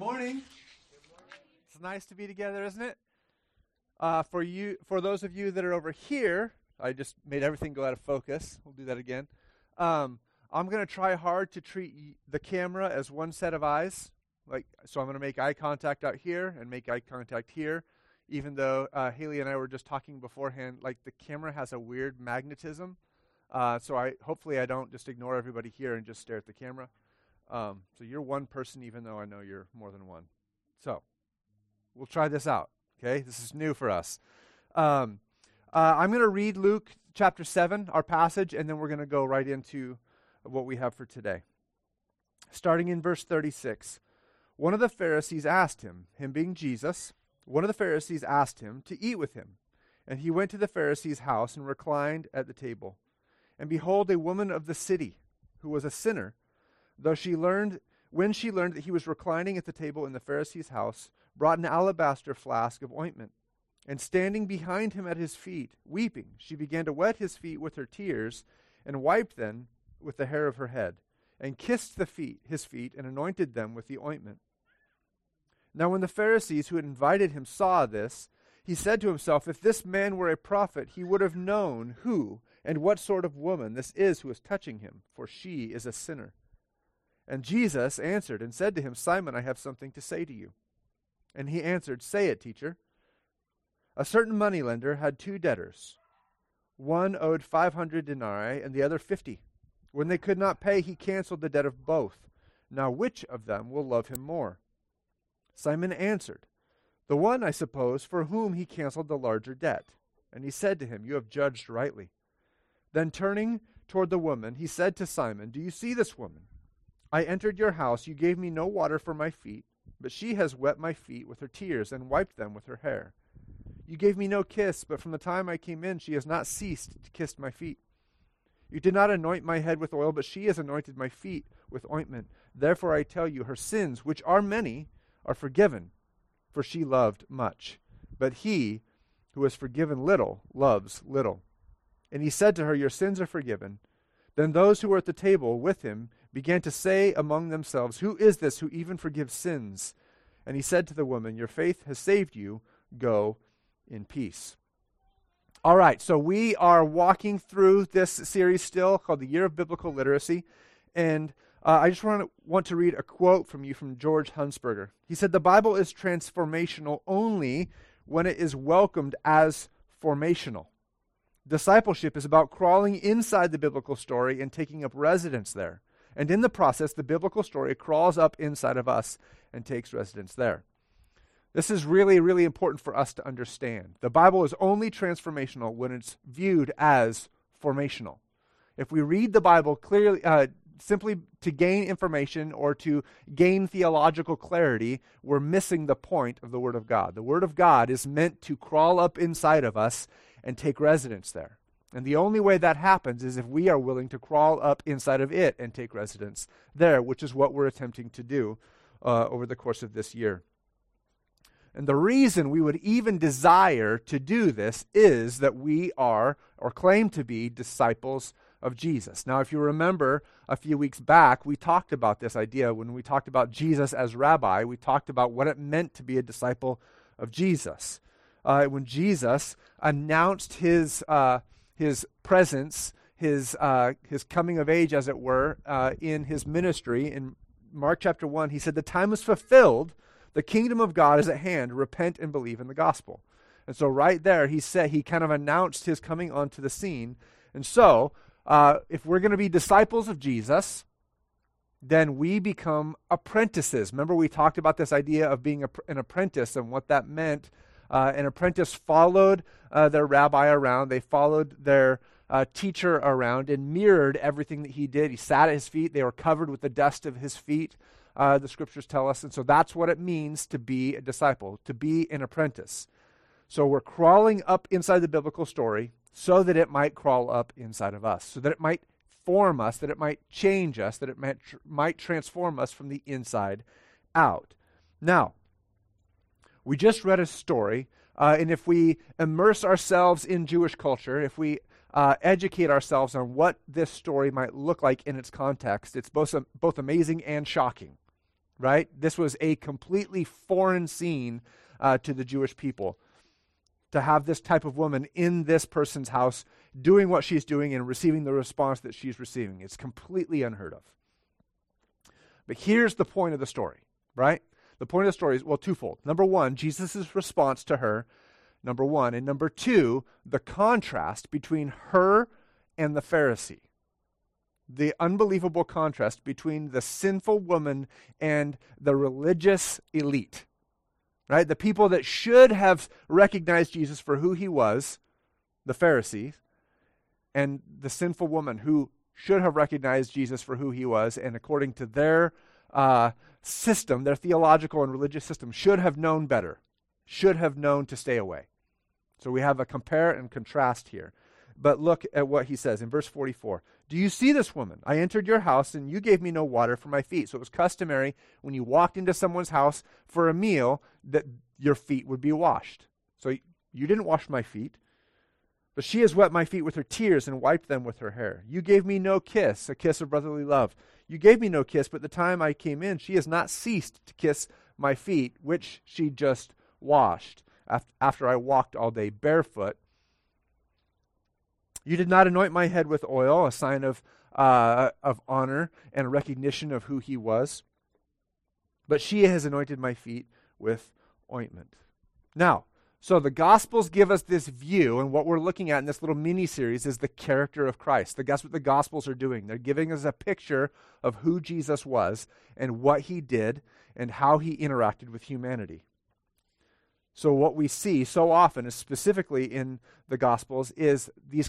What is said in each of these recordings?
morning. It's nice to be together, isn't it? Uh, for you, for those of you that are over here, I just made everything go out of focus. We'll do that again. Um, I'm going to try hard to treat the camera as one set of eyes. Like, so I'm going to make eye contact out here and make eye contact here. Even though uh, Haley and I were just talking beforehand, like the camera has a weird magnetism. Uh, so I hopefully I don't just ignore everybody here and just stare at the camera. Um, so you're one person, even though I know you're more than one. So we'll try this out. Okay, this is new for us. Um, uh, I'm going to read Luke chapter 7, our passage, and then we're going to go right into what we have for today. Starting in verse 36. One of the Pharisees asked him, him being Jesus, one of the Pharisees asked him to eat with him. And he went to the Pharisee's house and reclined at the table. And behold, a woman of the city, who was a sinner, though she learned when she learned that he was reclining at the table in the Pharisee's house, brought an alabaster flask of ointment. And standing behind him at his feet, weeping, she began to wet his feet with her tears, and wiped them with the hair of her head, and kissed the feet, his feet, and anointed them with the ointment. Now when the Pharisees who had invited him saw this, he said to himself, If this man were a prophet, he would have known who and what sort of woman this is who is touching him, for she is a sinner. And Jesus answered and said to him, Simon, I have something to say to you. And he answered, Say it, teacher. A certain moneylender had two debtors. One owed 500 denarii and the other 50. When they could not pay, he canceled the debt of both. Now, which of them will love him more? Simon answered, The one, I suppose, for whom he canceled the larger debt. And he said to him, You have judged rightly. Then turning toward the woman, he said to Simon, Do you see this woman? I entered your house. You gave me no water for my feet, but she has wet my feet with her tears and wiped them with her hair. You gave me no kiss, but from the time I came in, she has not ceased to kiss my feet. You did not anoint my head with oil, but she has anointed my feet with ointment. Therefore I tell you, her sins, which are many, are forgiven, for she loved much. But he who has forgiven little loves little. And he said to her, Your sins are forgiven. Then those who were at the table with him began to say among themselves, Who is this who even forgives sins? And he said to the woman, Your faith has saved you. Go in peace. All right, so we are walking through this series still called The Year of Biblical Literacy. And uh, I just want to, want to read a quote from you from George Hunsberger. He said, The Bible is transformational only when it is welcomed as formational. Discipleship is about crawling inside the biblical story and taking up residence there. And in the process, the biblical story crawls up inside of us and takes residence there. This is really, really important for us to understand. The Bible is only transformational when it's viewed as formational. If we read the Bible clearly, uh, simply to gain information or to gain theological clarity, we're missing the point of the Word of God. The Word of God is meant to crawl up inside of us and take residence there. And the only way that happens is if we are willing to crawl up inside of it and take residence there, which is what we're attempting to do uh, over the course of this year. And the reason we would even desire to do this is that we are, or claim to be, disciples of Jesus. Now, if you remember a few weeks back, we talked about this idea when we talked about Jesus as rabbi. We talked about what it meant to be a disciple of Jesus. Uh, when Jesus announced his. Uh, his presence, his, uh, his coming of age, as it were, uh, in his ministry. In Mark chapter 1, he said, The time is fulfilled, the kingdom of God is at hand. Repent and believe in the gospel. And so, right there, he said, he kind of announced his coming onto the scene. And so, uh, if we're going to be disciples of Jesus, then we become apprentices. Remember, we talked about this idea of being an apprentice and what that meant uh, an apprentice followed uh, their rabbi around, they followed their uh, teacher around and mirrored everything that he did. He sat at his feet, they were covered with the dust of his feet, uh, the scriptures tell us. And so that's what it means to be a disciple, to be an apprentice. So we're crawling up inside the biblical story so that it might crawl up inside of us, so that it might form us, that it might change us, that it might, tr- might transform us from the inside out. Now, we just read a story, uh, and if we immerse ourselves in Jewish culture, if we uh, educate ourselves on what this story might look like in its context, it's both, both amazing and shocking. right? This was a completely foreign scene uh, to the Jewish people. To have this type of woman in this person's house doing what she's doing and receiving the response that she's receiving. It's completely unheard of. But here's the point of the story, right? The point of the story is, well, twofold. Number one, Jesus' response to her, number one. And number two, the contrast between her and the Pharisee the unbelievable contrast between the sinful woman and the religious elite. Right? The people that should have recognized Jesus for who he was, the Pharisees, and the sinful woman who should have recognized Jesus for who he was, and according to their uh, system, their theological and religious system, should have known better, should have known to stay away. So we have a compare and contrast here. But look at what he says in verse 44. Do you see this woman? I entered your house, and you gave me no water for my feet. So it was customary when you walked into someone's house for a meal that your feet would be washed. So you didn't wash my feet. But she has wet my feet with her tears and wiped them with her hair. You gave me no kiss, a kiss of brotherly love. You gave me no kiss, but the time I came in, she has not ceased to kiss my feet, which she just washed after I walked all day barefoot you did not anoint my head with oil, a sign of, uh, of honor and recognition of who he was, but she has anointed my feet with ointment. Now, so the Gospels give us this view, and what we're looking at in this little mini series is the character of Christ. That's what the Gospels are doing. They're giving us a picture of who Jesus was and what he did and how he interacted with humanity. So, what we see so often, is specifically in the Gospels, is these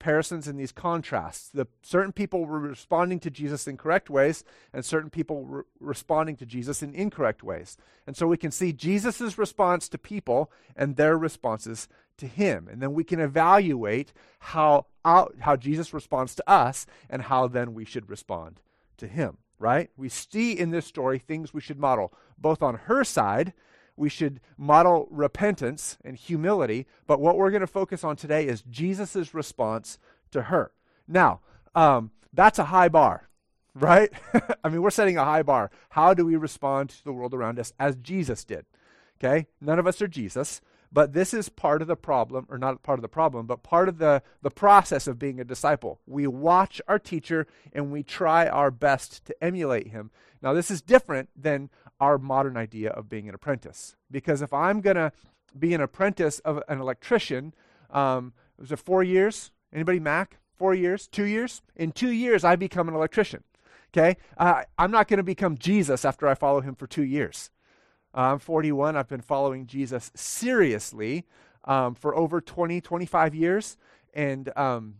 comparisons and these contrasts. The certain people were responding to Jesus in correct ways, and certain people were responding to Jesus in incorrect ways. And so we can see Jesus' response to people and their responses to him. And then we can evaluate how, how Jesus responds to us and how then we should respond to him, right? We see in this story things we should model, both on her side we should model repentance and humility, but what we're going to focus on today is Jesus' response to her. Now, um, that's a high bar, right? I mean, we're setting a high bar. How do we respond to the world around us as Jesus did? Okay? None of us are Jesus, but this is part of the problem, or not part of the problem, but part of the, the process of being a disciple. We watch our teacher and we try our best to emulate him. Now, this is different than our modern idea of being an apprentice. Because if I'm going to be an apprentice of an electrician, um, was it four years? Anybody Mac? Four years? Two years? In two years, I become an electrician. Okay? Uh, I'm not going to become Jesus after I follow him for two years. Uh, I'm 41. I've been following Jesus seriously um, for over 20, 25 years, and um,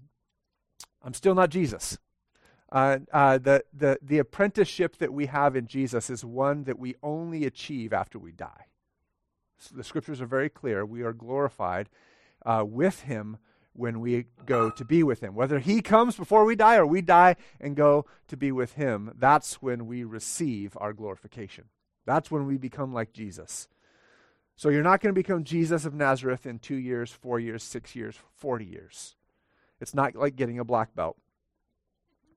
I'm still not Jesus. Uh, uh, the, the, the apprenticeship that we have in Jesus is one that we only achieve after we die. So the scriptures are very clear. We are glorified uh, with him when we go to be with him. Whether he comes before we die or we die and go to be with him, that's when we receive our glorification. That's when we become like Jesus. So you're not going to become Jesus of Nazareth in two years, four years, six years, 40 years. It's not like getting a black belt.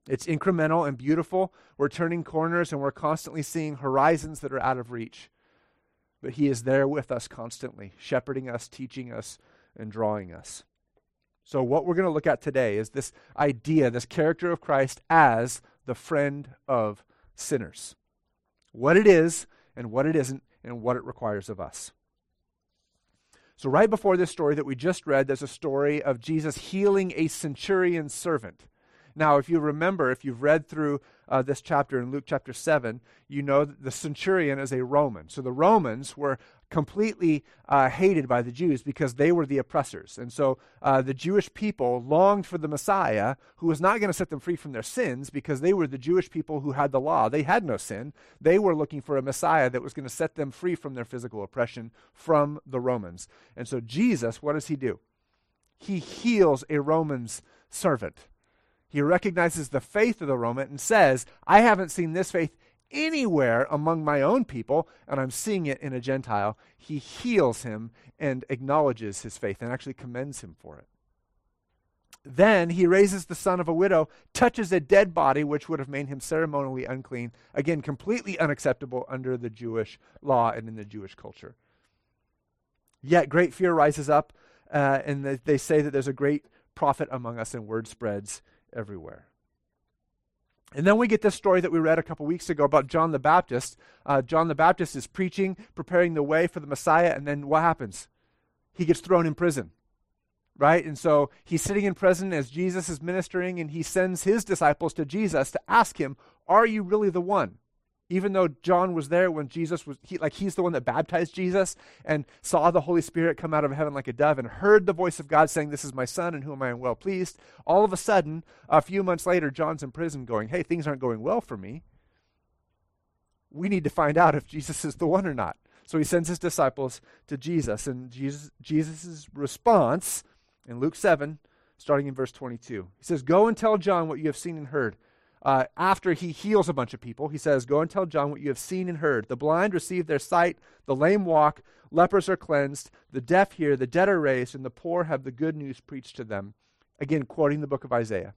It's incremental and beautiful. We're turning corners and we're constantly seeing horizons that are out of reach. But He is there with us constantly, shepherding us, teaching us, and drawing us. So, what we're going to look at today is this idea, this character of Christ as the friend of sinners. What it is and what it isn't, and what it requires of us. So, right before this story that we just read, there's a story of Jesus healing a centurion servant. Now, if you remember, if you've read through uh, this chapter in Luke chapter 7, you know that the centurion is a Roman. So the Romans were completely uh, hated by the Jews because they were the oppressors. And so uh, the Jewish people longed for the Messiah who was not going to set them free from their sins because they were the Jewish people who had the law. They had no sin. They were looking for a Messiah that was going to set them free from their physical oppression from the Romans. And so Jesus, what does he do? He heals a Roman's servant. He recognizes the faith of the Roman and says, I haven't seen this faith anywhere among my own people, and I'm seeing it in a Gentile. He heals him and acknowledges his faith and actually commends him for it. Then he raises the son of a widow, touches a dead body, which would have made him ceremonially unclean. Again, completely unacceptable under the Jewish law and in the Jewish culture. Yet great fear rises up, uh, and they, they say that there's a great prophet among us, and word spreads everywhere. And then we get this story that we read a couple weeks ago about John the Baptist. Uh, John the Baptist is preaching, preparing the way for the Messiah, and then what happens? He gets thrown in prison right? And so he's sitting in prison as Jesus is ministering, and he sends his disciples to Jesus to ask him, Are you really the one? Even though John was there when Jesus was, he, like he's the one that baptized Jesus and saw the Holy Spirit come out of heaven like a dove and heard the voice of God saying, This is my son in whom I am well pleased. All of a sudden, a few months later, John's in prison going, Hey, things aren't going well for me. We need to find out if Jesus is the one or not. So he sends his disciples to Jesus, and Jesus' Jesus's response in Luke 7, starting in verse 22. He says, Go and tell John what you have seen and heard. Uh, after he heals a bunch of people, he says, Go and tell John what you have seen and heard. The blind receive their sight, the lame walk, lepers are cleansed, the deaf hear, the dead are raised, and the poor have the good news preached to them. Again, quoting the book of Isaiah.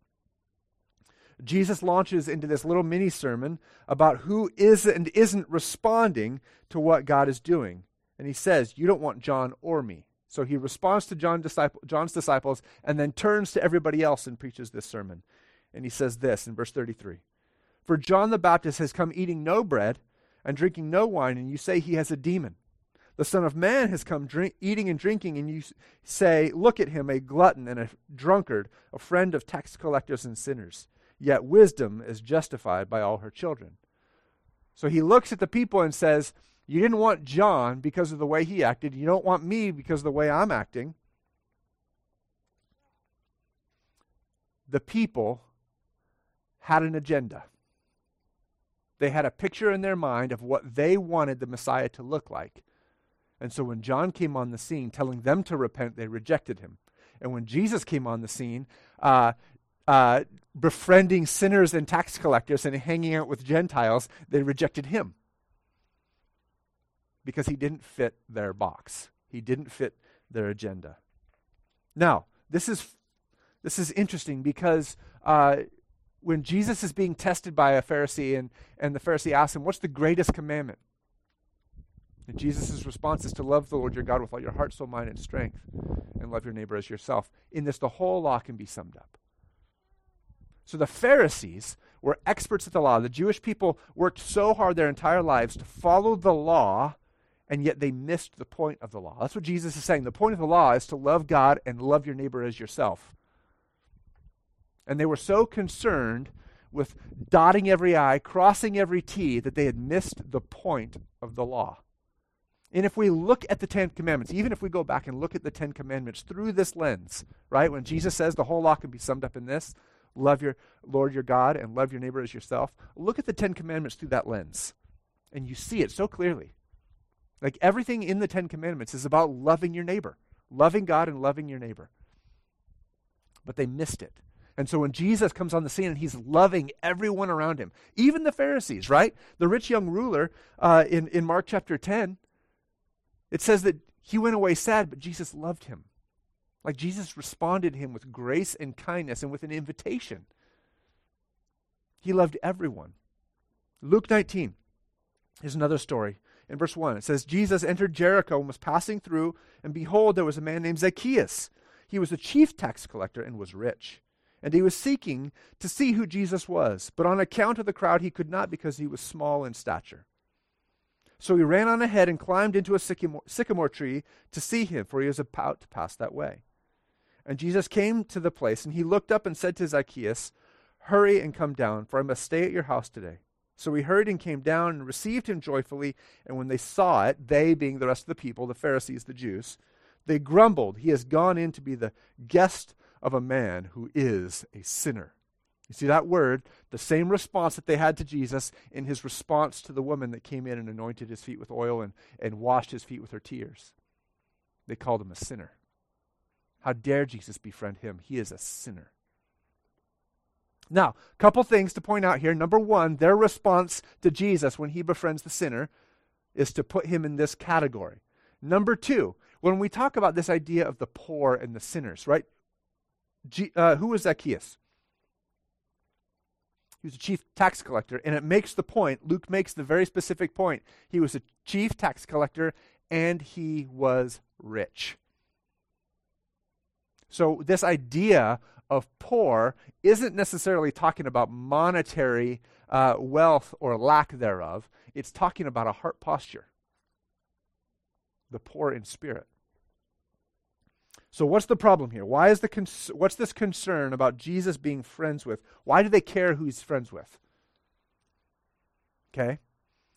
Jesus launches into this little mini sermon about who is and isn't responding to what God is doing. And he says, You don't want John or me. So he responds to John's disciples and then turns to everybody else and preaches this sermon. And he says this in verse 33 For John the Baptist has come eating no bread and drinking no wine, and you say he has a demon. The Son of Man has come drink, eating and drinking, and you say, Look at him, a glutton and a drunkard, a friend of tax collectors and sinners. Yet wisdom is justified by all her children. So he looks at the people and says, you didn't want John because of the way he acted. You don't want me because of the way I'm acting. The people had an agenda. They had a picture in their mind of what they wanted the Messiah to look like. And so when John came on the scene telling them to repent, they rejected him. And when Jesus came on the scene, uh, uh, befriending sinners and tax collectors and hanging out with Gentiles, they rejected him because he didn't fit their box. He didn't fit their agenda. Now, this is this is interesting because uh, when Jesus is being tested by a Pharisee, and, and the Pharisee asks him, What's the greatest commandment? And Jesus' response is to love the Lord your God with all your heart, soul, mind, and strength, and love your neighbor as yourself. In this, the whole law can be summed up. So the Pharisees were experts at the law. The Jewish people worked so hard their entire lives to follow the law and yet they missed the point of the law. That's what Jesus is saying. The point of the law is to love God and love your neighbor as yourself. And they were so concerned with dotting every I, crossing every T, that they had missed the point of the law. And if we look at the Ten Commandments, even if we go back and look at the Ten Commandments through this lens, right, when Jesus says the whole law can be summed up in this love your Lord your God and love your neighbor as yourself, look at the Ten Commandments through that lens. And you see it so clearly. Like everything in the Ten Commandments is about loving your neighbor, loving God and loving your neighbor. But they missed it. And so when Jesus comes on the scene and he's loving everyone around him, even the Pharisees, right? The rich young ruler uh, in, in Mark chapter 10, it says that he went away sad, but Jesus loved him. Like Jesus responded to him with grace and kindness and with an invitation. He loved everyone. Luke 19 is another story in verse 1. It says, Jesus entered Jericho and was passing through, and behold, there was a man named Zacchaeus. He was a chief tax collector and was rich. And he was seeking to see who Jesus was, but on account of the crowd he could not because he was small in stature. So he ran on ahead and climbed into a sycamore, sycamore tree to see him, for he was about to pass that way. And Jesus came to the place, and he looked up and said to Zacchaeus, Hurry and come down, for I must stay at your house today. So he hurried and came down and received him joyfully. And when they saw it, they being the rest of the people, the Pharisees, the Jews, they grumbled, He has gone in to be the guest of a man who is a sinner. You see that word, the same response that they had to Jesus in his response to the woman that came in and anointed his feet with oil and, and washed his feet with her tears. They called him a sinner. How dare Jesus befriend him? He is a sinner. Now, a couple things to point out here. Number one, their response to Jesus when he befriends the sinner is to put him in this category. Number two, when we talk about this idea of the poor and the sinners, right? Uh, who was Zacchaeus? He was a chief tax collector, and it makes the point, Luke makes the very specific point. He was a chief tax collector and he was rich. So, this idea of poor isn't necessarily talking about monetary uh, wealth or lack thereof, it's talking about a heart posture. The poor in spirit. So what's the problem here? Why is the cons- what's this concern about Jesus being friends with? Why do they care who he's friends with? Okay?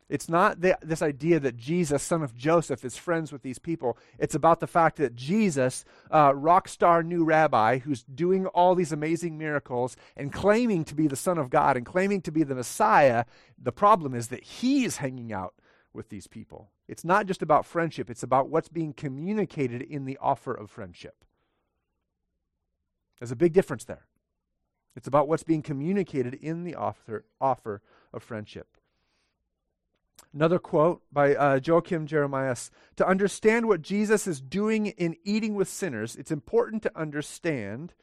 It's not the, this idea that Jesus, son of Joseph, is friends with these people. It's about the fact that Jesus, uh, rock star new rabbi, who's doing all these amazing miracles and claiming to be the Son of God and claiming to be the Messiah, the problem is that he's hanging out with these people. It's not just about friendship, it's about what's being communicated in the offer of friendship. There's a big difference there. It's about what's being communicated in the offer, offer of friendship. Another quote by uh, Joachim Jeremias To understand what Jesus is doing in eating with sinners, it's important to understand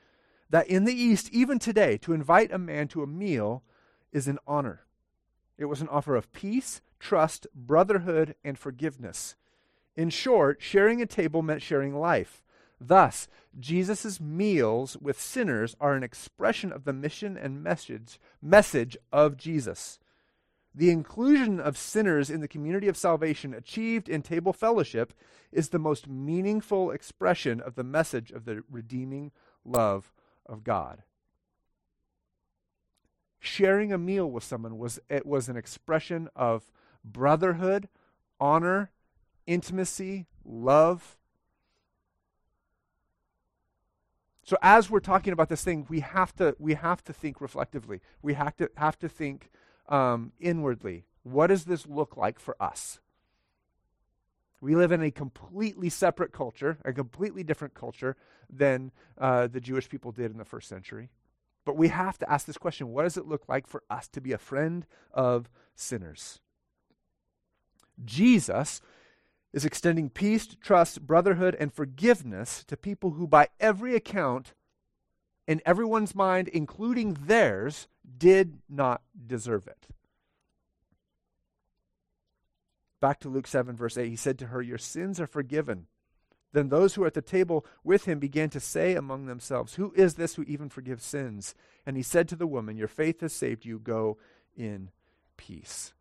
that in the East, even today, to invite a man to a meal is an honor. It was an offer of peace, trust, brotherhood, and forgiveness. In short, sharing a table meant sharing life. Thus, Jesus' meals with sinners are an expression of the mission and message, message of Jesus. The inclusion of sinners in the community of salvation achieved in table fellowship is the most meaningful expression of the message of the redeeming love of God. Sharing a meal with someone was it was an expression of brotherhood, honor, intimacy, love. So as we're talking about this thing, we have to we have to think reflectively. We have to have to think um, inwardly. What does this look like for us? We live in a completely separate culture, a completely different culture than uh, the Jewish people did in the first century. But we have to ask this question what does it look like for us to be a friend of sinners? Jesus is extending peace, trust, brotherhood, and forgiveness to people who, by every account, in everyone's mind, including theirs, did not deserve it. Back to Luke 7, verse 8, he said to her, Your sins are forgiven. Then those who were at the table with him began to say among themselves, Who is this who even forgives sins? And he said to the woman, Your faith has saved you. Go in peace.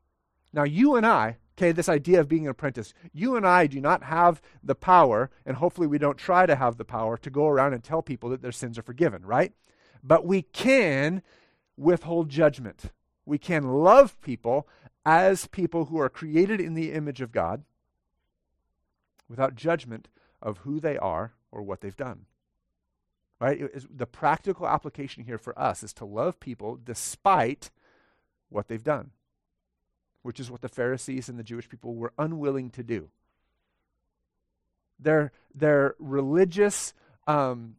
Now, you and I, okay, this idea of being an apprentice, you and I do not have the power, and hopefully we don't try to have the power to go around and tell people that their sins are forgiven, right? But we can withhold judgment. We can love people as people who are created in the image of God without judgment of who they are or what they've done. Right? the practical application here for us is to love people despite what they've done which is what the Pharisees and the Jewish people were unwilling to do. Their, their religious um,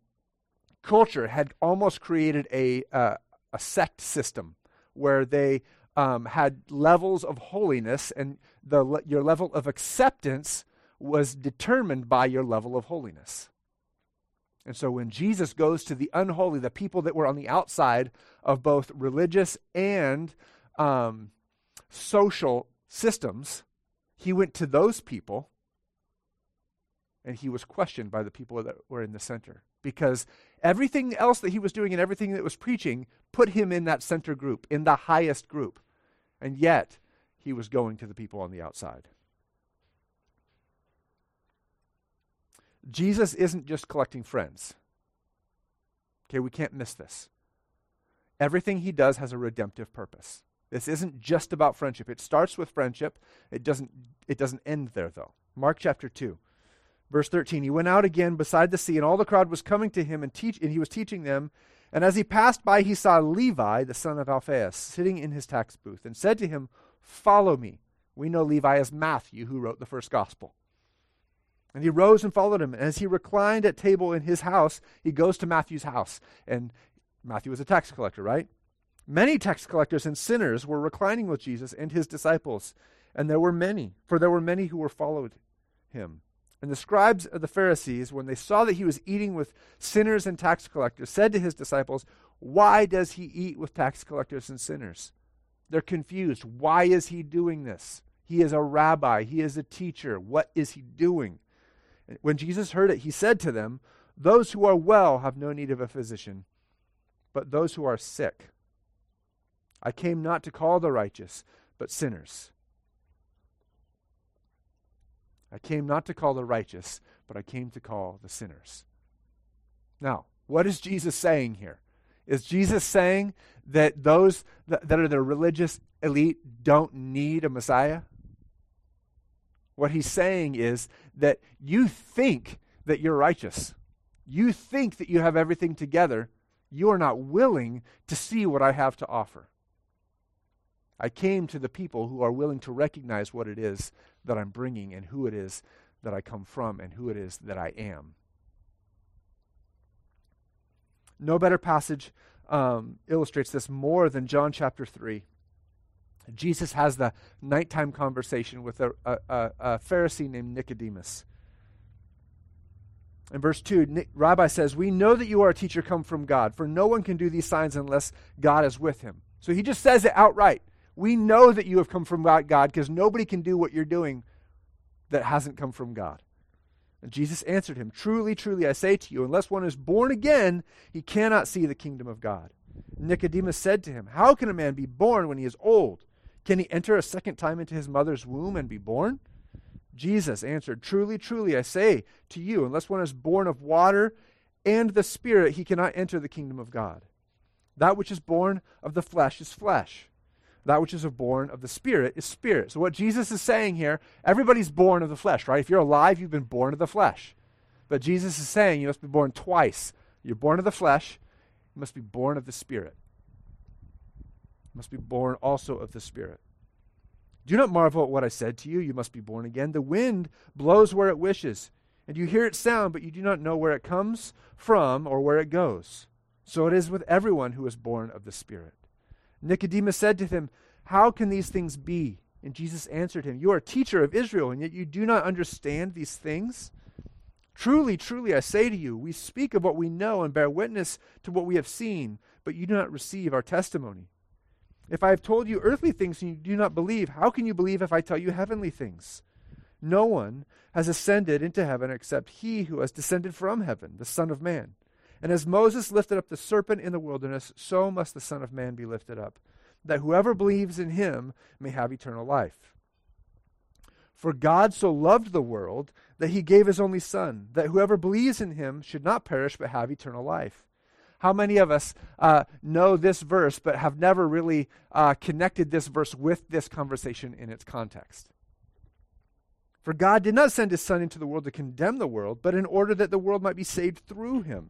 culture had almost created a, uh, a sect system where they um, had levels of holiness, and the, your level of acceptance was determined by your level of holiness. And so when Jesus goes to the unholy, the people that were on the outside of both religious and um, social systems, he went to those people and he was questioned by the people that were in the center because everything else that he was doing and everything that was preaching put him in that center group, in the highest group. And yet, he was going to the people on the outside. Jesus isn't just collecting friends. Okay, we can't miss this. Everything he does has a redemptive purpose. This isn't just about friendship. It starts with friendship. It doesn't, it doesn't end there, though. Mark chapter 2, verse 13. He went out again beside the sea, and all the crowd was coming to him, and, teach, and he was teaching them. And as he passed by, he saw Levi, the son of Alphaeus, sitting in his tax booth, and said to him, Follow me. We know Levi as Matthew, who wrote the first gospel. And he rose and followed him. And as he reclined at table in his house, he goes to Matthew's house. And Matthew was a tax collector, right? Many tax collectors and sinners were reclining with Jesus and his disciples, and there were many, for there were many who were followed him. And the scribes of the Pharisees, when they saw that he was eating with sinners and tax collectors, said to his disciples, Why does he eat with tax collectors and sinners? They're confused. Why is he doing this? He is a rabbi, he is a teacher. What is he doing? When Jesus heard it, he said to them, Those who are well have no need of a physician, but those who are sick. I came not to call the righteous, but sinners. I came not to call the righteous, but I came to call the sinners. Now, what is Jesus saying here? Is Jesus saying that those that, are the religious elite don't need a Messiah? What he's saying is that you think that you're righteous. You think that you have everything together. You are not willing to see what I have to offer. I came to the people who are willing to recognize what it is that I'm bringing and who it is that I come from and who it is that I am. No better passage um, illustrates this more than John chapter 3. Jesus has the nighttime conversation with a, a, a Pharisee named Nicodemus. In verse 2, Rabbi says, We know that you are a teacher come from God, for no one can do these signs unless God is with him. So he just says it outright. We know that you have come from God because nobody can do what you're doing that hasn't come from God. And Jesus answered him, Truly, truly, I say to you, unless one is born again, he cannot see the kingdom of God. Nicodemus said to him, How can a man be born when he is old? Can he enter a second time into his mother's womb and be born? Jesus answered, Truly, truly, I say to you, unless one is born of water and the Spirit, he cannot enter the kingdom of God. That which is born of the flesh is flesh that which is born of the Spirit is spirit. So, what Jesus is saying here, everybody's born of the flesh, right? If you're alive, you've been born of the flesh. But Jesus is saying you must be born twice. You're born of the flesh, you must be born of the Spirit. You must be born also of the Spirit. Do not marvel at what I said to you. You must be born again. The wind blows where it wishes, and you hear its sound, but you do not know where it comes from or where it goes. So it is with everyone who is born of the Spirit. Nicodemus said to him, How can these things be? And Jesus answered him, You are a teacher of Israel, and yet you do not understand these things? Truly, truly, I say to you, we speak of what we know and bear witness to what we have seen, but you do not receive our testimony. If I have told you earthly things and you do not believe, how can you believe if I tell you heavenly things? No one has ascended into heaven except he who has descended from heaven, the Son of Man. And as Moses lifted up the serpent in the wilderness, so must the Son of Man be lifted up, that whoever believes in him may have eternal life. For God so loved the world that he gave his only Son, that whoever believes in him should not perish but have eternal life. How many of us uh, know this verse but have never really uh, connected this verse with this conversation in its context? For God did not send his Son into the world to condemn the world, but in order that the world might be saved through him.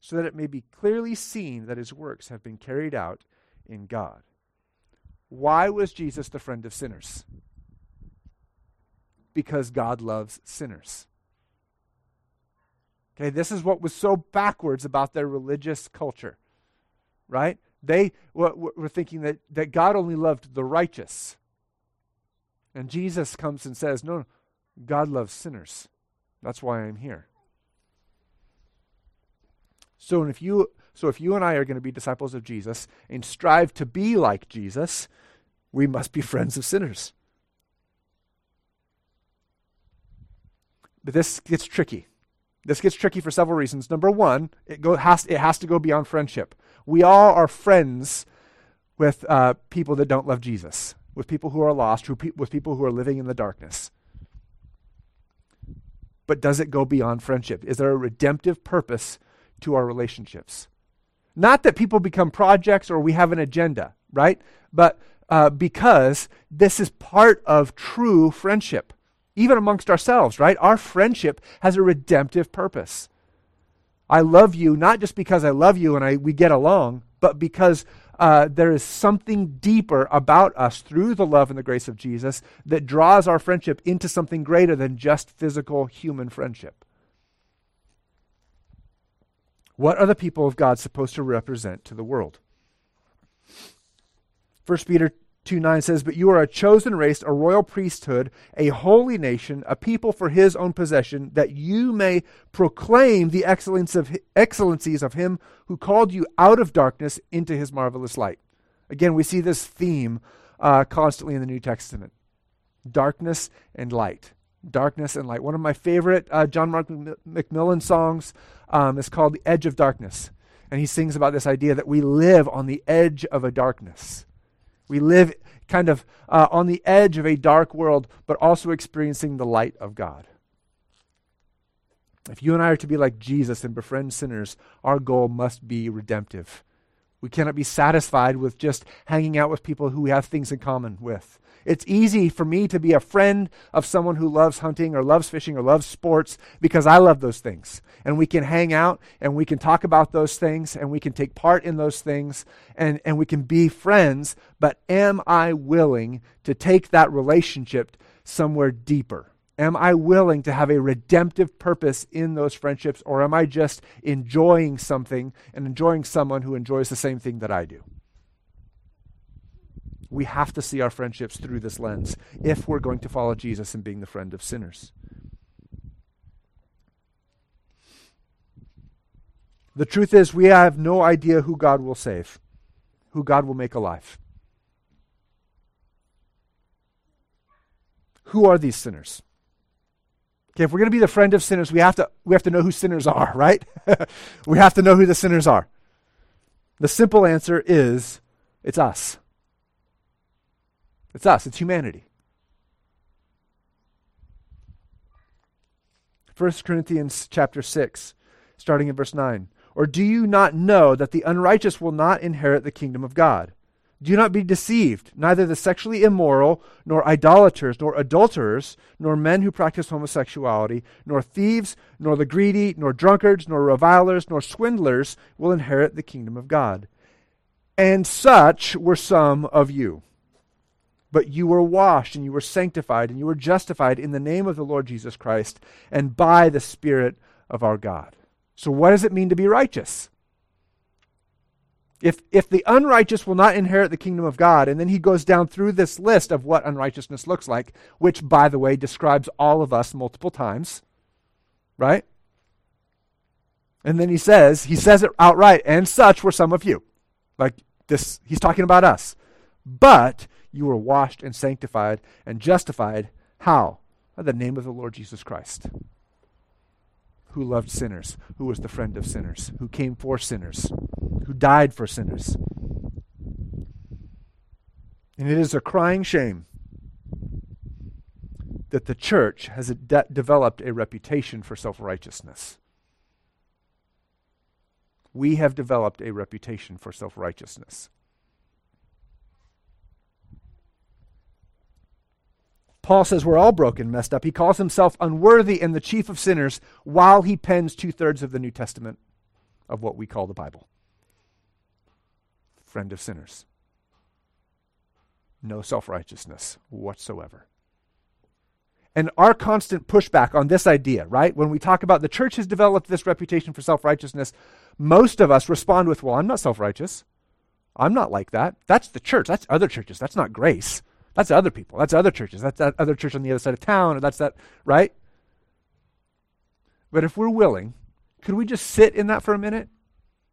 so that it may be clearly seen that his works have been carried out in God. Why was Jesus the friend of sinners? Because God loves sinners. Okay, this is what was so backwards about their religious culture, right? They were thinking that, that God only loved the righteous. And Jesus comes and says, No, God loves sinners. That's why I'm here. So if you so if you and I are going to be disciples of Jesus and strive to be like Jesus, we must be friends of sinners. But this gets tricky. This gets tricky for several reasons. Number one, it, go, has, it has to go beyond friendship. We all are friends with uh, people that don't love Jesus, with people who are lost, who pe- with people who are living in the darkness. But does it go beyond friendship? Is there a redemptive purpose to our relationships. Not that people become projects or we have an agenda, right? But uh, because this is part of true friendship, even amongst ourselves, right? Our friendship has a redemptive purpose. I love you not just because I love you and I, we get along, but because uh, there is something deeper about us through the love and the grace of Jesus that draws our friendship into something greater than just physical human friendship. What are the people of God supposed to represent to the world? 1 Peter 2 9 says, But you are a chosen race, a royal priesthood, a holy nation, a people for his own possession, that you may proclaim the excellence of, excellencies of him who called you out of darkness into his marvelous light. Again, we see this theme uh, constantly in the New Testament darkness and light. Darkness and light. One of my favorite uh, John Mark McMillan songs um, is called The Edge of Darkness. And he sings about this idea that we live on the edge of a darkness. We live kind of uh, on the edge of a dark world, but also experiencing the light of God. If you and I are to be like Jesus and befriend sinners, our goal must be redemptive. We cannot be satisfied with just hanging out with people who we have things in common with. It's easy for me to be a friend of someone who loves hunting or loves fishing or loves sports because I love those things. And we can hang out and we can talk about those things and we can take part in those things and, and we can be friends. But am I willing to take that relationship somewhere deeper? Am I willing to have a redemptive purpose in those friendships or am I just enjoying something and enjoying someone who enjoys the same thing that I do? We have to see our friendships through this lens if we're going to follow Jesus in being the friend of sinners. The truth is, we have no idea who God will save, who God will make alive. Who are these sinners? Okay, if we're going to be the friend of sinners, we have to, we have to know who sinners are, right? we have to know who the sinners are. The simple answer is it's us. It's us, it's humanity. 1 Corinthians chapter 6, starting in verse 9. Or do you not know that the unrighteous will not inherit the kingdom of God? Do not be deceived. Neither the sexually immoral, nor idolaters, nor adulterers, nor men who practice homosexuality, nor thieves, nor the greedy, nor drunkards, nor revilers, nor swindlers will inherit the kingdom of God. And such were some of you. But you were washed and you were sanctified and you were justified in the name of the Lord Jesus Christ and by the Spirit of our God. So, what does it mean to be righteous? If, if the unrighteous will not inherit the kingdom of God, and then he goes down through this list of what unrighteousness looks like, which, by the way, describes all of us multiple times, right? And then he says, he says it outright, and such were some of you. Like this, he's talking about us. But you were washed and sanctified and justified. How? By the name of the Lord Jesus Christ, who loved sinners, who was the friend of sinners, who came for sinners, who died for sinners. And it is a crying shame that the church has de- developed a reputation for self righteousness. We have developed a reputation for self righteousness. Paul says we're all broken, messed up. He calls himself unworthy and the chief of sinners while he pens two thirds of the New Testament of what we call the Bible. Friend of sinners. No self righteousness whatsoever. And our constant pushback on this idea, right? When we talk about the church has developed this reputation for self righteousness, most of us respond with, Well, I'm not self righteous. I'm not like that. That's the church. That's other churches. That's not grace. That's other people. That's other churches. That's that other church on the other side of town, or that's that, right? But if we're willing, could we just sit in that for a minute?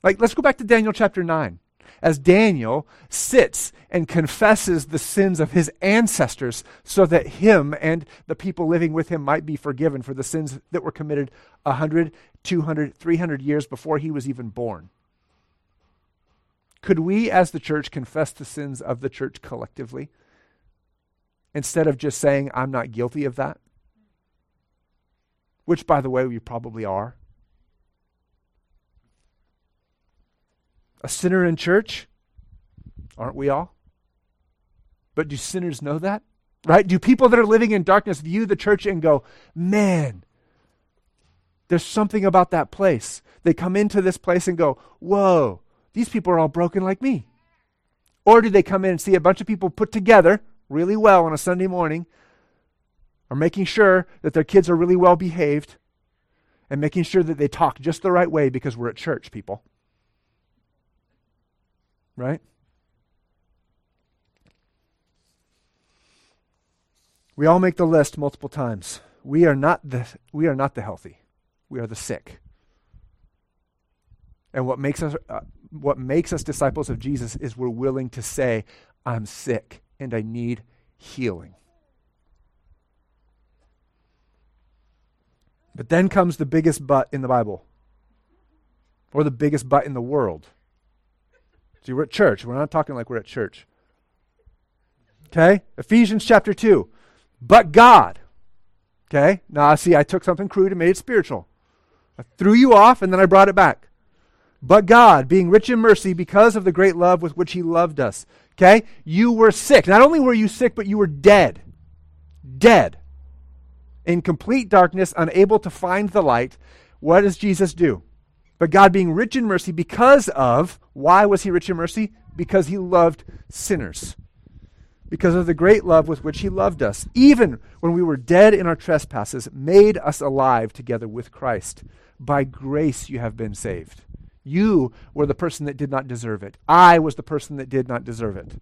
Like, let's go back to Daniel chapter 9. As Daniel sits and confesses the sins of his ancestors so that him and the people living with him might be forgiven for the sins that were committed 100, 200, 300 years before he was even born. Could we, as the church, confess the sins of the church collectively? Instead of just saying, I'm not guilty of that? Which, by the way, we probably are. A sinner in church? Aren't we all? But do sinners know that? Right? Do people that are living in darkness view the church and go, man, There's something about that place. They come into this place and go, Whoa, these people are all broken like me. Or do they come in and see a bunch of people put together really well on a Sunday morning, are making sure that their kids are really well behaved, and making sure that they talk just the right way because we're at church, people? Right? We all make the list multiple times. We are not the, we are not the healthy. We are the sick. And what makes us uh, what makes us disciples of Jesus is we're willing to say, I'm sick and I need healing. But then comes the biggest but in the Bible, or the biggest but in the world. See, we're at church. We're not talking like we're at church. Okay? Ephesians chapter 2 but God. Okay? Now, see, I took something crude and made it spiritual. I threw you off and then I brought it back. But God, being rich in mercy because of the great love with which He loved us. Okay? You were sick. Not only were you sick, but you were dead. Dead. In complete darkness, unable to find the light. What does Jesus do? But God, being rich in mercy because of, why was He rich in mercy? Because He loved sinners because of the great love with which he loved us, even when we were dead in our trespasses, made us alive together with Christ. By grace you have been saved. You were the person that did not deserve it. I was the person that did not deserve it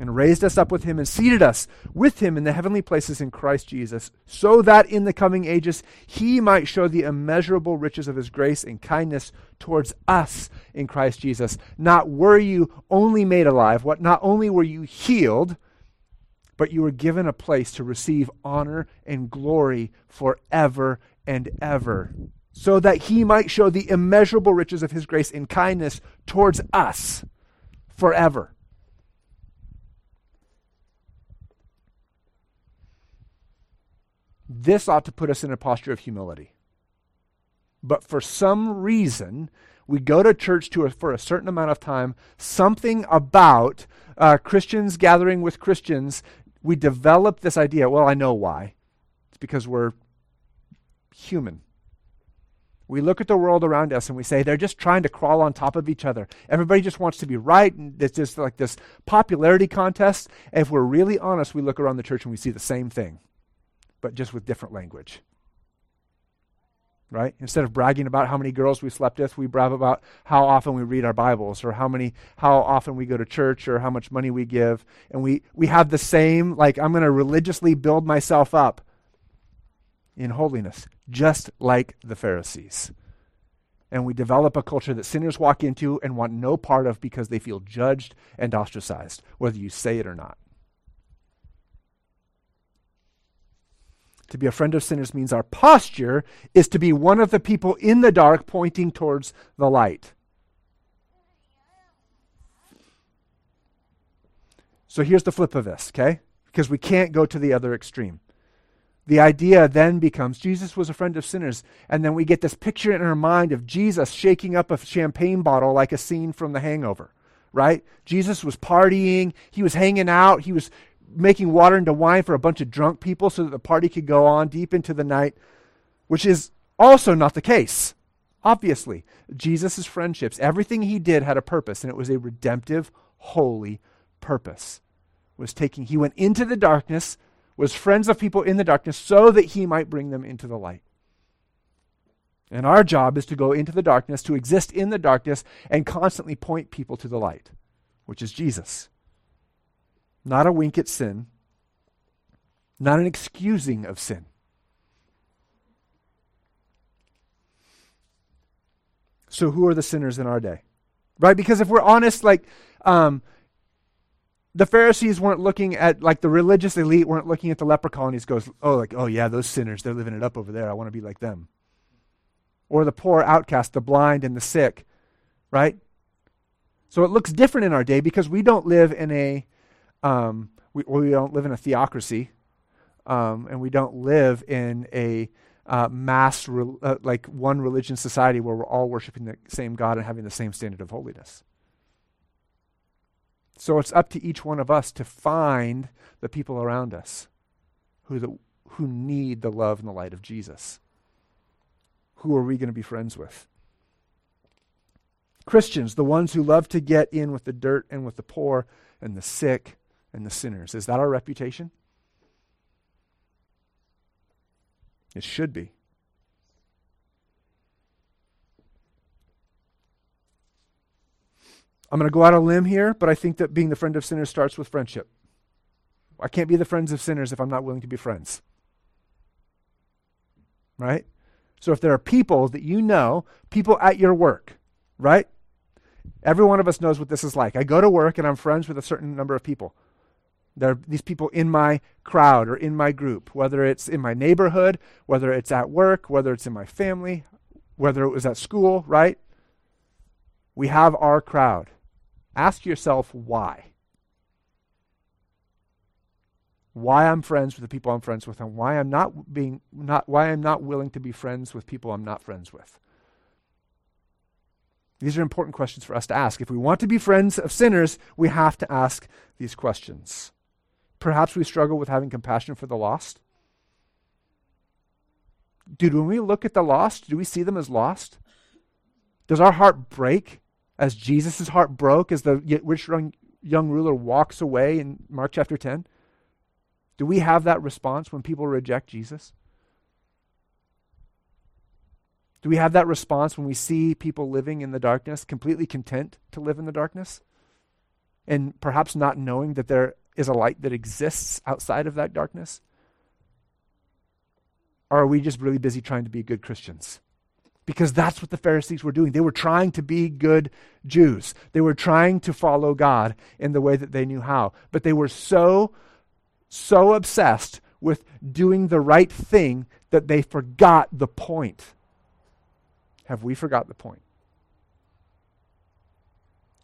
and raised us up with him and seated us with him in the heavenly places in Christ Jesus, so that in the coming ages he might show the immeasurable riches of his grace and kindness towards us in Christ Jesus. Not were you only made alive, what not only were you healed, but you were given a place to receive honor and glory forever and ever, so that he might show the immeasurable riches of his grace and kindness towards us forever. This ought to put us in a posture of humility. But for some reason, we go to church to a, for a certain amount of time, something about uh, Christians gathering with Christians, we develop this idea. Well, I know why. It's because we're human. We look at the world around us and we say they're just trying to crawl on top of each other. Everybody just wants to be right, and it's just like this popularity contest. And if we're really honest, we look around the church and we see the same thing but just with different language. Right? Instead of bragging about how many girls we slept with, we brag about how often we read our Bibles or how many how often we go to church or how much money we give. And we, we have the same, like, I'm gonna religiously build myself up in holiness, just like the Pharisees. And we develop a culture that sinners walk into and want no part of because they feel judged and ostracized, whether you say it or not. To be a friend of sinners means our posture is to be one of the people in the dark pointing towards the light. So here's the flip of this, okay? Because we can't go to the other extreme. The idea then becomes Jesus was a friend of sinners. And then we get this picture in our mind of Jesus shaking up a champagne bottle like a scene from the hangover, right? Jesus was partying, he was hanging out, he was making water into wine for a bunch of drunk people so that the party could go on deep into the night, which is also not the case. Obviously, Jesus' friendships, everything he did had a purpose, and it was a redemptive, holy purpose. Was taking he went into the darkness, was friends of people in the darkness so that he might bring them into the light. And our job is to go into the darkness, to exist in the darkness, and constantly point people to the light, which is Jesus not a wink at sin, not an excusing of sin. So, who are the sinners in our day? Right? Because if we're honest, like, um, the Pharisees weren't looking at, like, the religious elite weren't looking at the leper colonies, goes, oh, like, oh, yeah, those sinners, they're living it up over there. I want to be like them. Or the poor outcast, the blind and the sick, right? So it looks different in our day because we don't live in a um, we, we don't live in a theocracy, um, and we don't live in a uh, mass, re- uh, like one religion society where we're all worshiping the same God and having the same standard of holiness. So it's up to each one of us to find the people around us who, the, who need the love and the light of Jesus. who are we going to be friends with? Christians, the ones who love to get in with the dirt and with the poor and the sick and the sinners. Is that our reputation? It should be. I'm going to go out on a limb here, but I think that being the friend of sinners starts with friendship. I can't be the friends of sinners if I'm not willing to be friends. Right? So if there are people that you know, people at your work, right? Every one of us knows what this is like. I go to work and I'm friends with a certain number of people. There are these people in my crowd or in my group, whether it's in my neighborhood, whether it's at work, whether it's in my family, whether it was at school, right? We have our crowd. Ask yourself why. Why I'm friends with the people I'm friends with and why I'm not being not why I'm not willing to be friends with people I'm not friends with. These are important questions for us to ask. If we want to be friends of sinners, we have to ask these questions. Perhaps we struggle with having compassion for the lost. Dude, when we look at the lost, do we see them as lost? Does our heart break as Jesus' heart broke as the rich young ruler walks away in Mark chapter 10? Do we have that response when people reject Jesus? Do we have that response when we see people living in the darkness, completely content to live in the darkness? And perhaps not knowing that there is a light that exists outside of that darkness? Or are we just really busy trying to be good Christians? Because that's what the Pharisees were doing. They were trying to be good Jews. They were trying to follow God in the way that they knew how. But they were so, so obsessed with doing the right thing that they forgot the point. Have we forgot the point?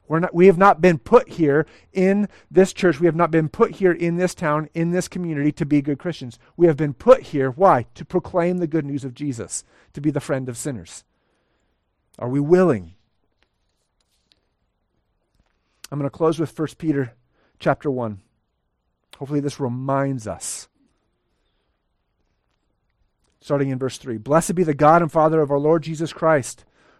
We're not, we have not been put here in this church. We have not been put here in this town, in this community to be good Christians. We have been put here, why? To proclaim the good news of Jesus, to be the friend of sinners. Are we willing? I'm going to close with 1 Peter chapter 1. Hopefully, this reminds us. Starting in verse 3 Blessed be the God and Father of our Lord Jesus Christ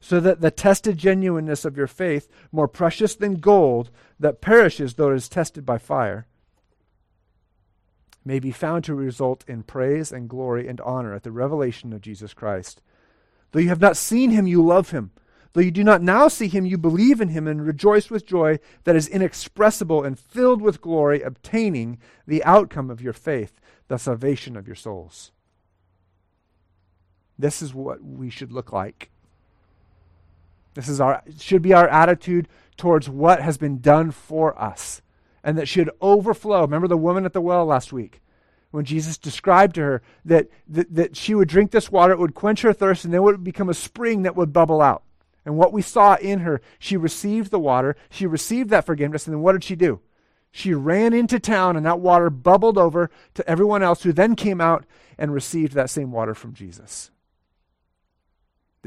so that the tested genuineness of your faith, more precious than gold that perishes though it is tested by fire, may be found to result in praise and glory and honor at the revelation of Jesus Christ. Though you have not seen him, you love him. Though you do not now see him, you believe in him and rejoice with joy that is inexpressible and filled with glory, obtaining the outcome of your faith, the salvation of your souls. This is what we should look like this is our should be our attitude towards what has been done for us. And that should overflow. Remember the woman at the well last week? When Jesus described to her that, that, that she would drink this water, it would quench her thirst, and then it would become a spring that would bubble out. And what we saw in her, she received the water, she received that forgiveness, and then what did she do? She ran into town, and that water bubbled over to everyone else who then came out and received that same water from Jesus.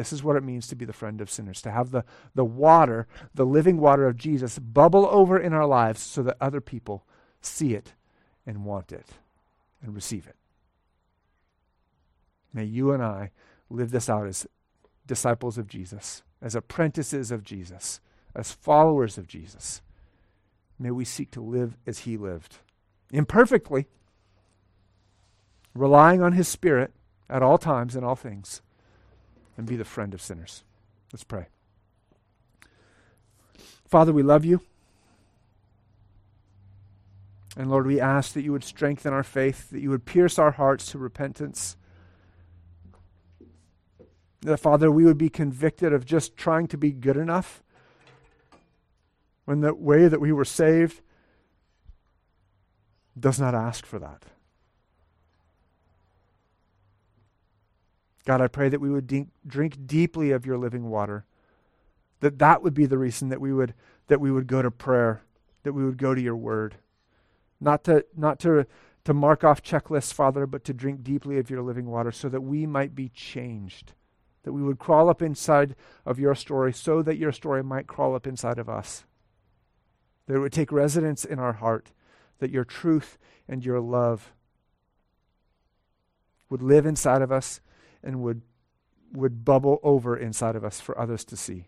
This is what it means to be the friend of sinners, to have the, the water, the living water of Jesus, bubble over in our lives so that other people see it and want it and receive it. May you and I live this out as disciples of Jesus, as apprentices of Jesus, as followers of Jesus. May we seek to live as he lived, imperfectly, relying on his Spirit at all times and all things and be the friend of sinners. Let's pray. Father, we love you. And Lord, we ask that you would strengthen our faith, that you would pierce our hearts to repentance. That, Father, we would be convicted of just trying to be good enough when the way that we were saved does not ask for that. God, I pray that we would drink deeply of your living water, that that would be the reason that we would that we would go to prayer, that we would go to your word. Not to not to to mark off checklists, Father, but to drink deeply of your living water so that we might be changed. That we would crawl up inside of your story so that your story might crawl up inside of us. That it would take residence in our heart, that your truth and your love would live inside of us and would, would bubble over inside of us for others to see.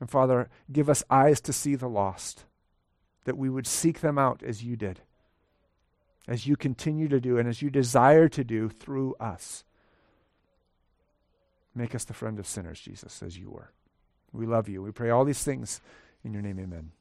And Father, give us eyes to see the lost, that we would seek them out as you did, as you continue to do, and as you desire to do through us. Make us the friend of sinners, Jesus, as you were. We love you. We pray all these things in your name, amen.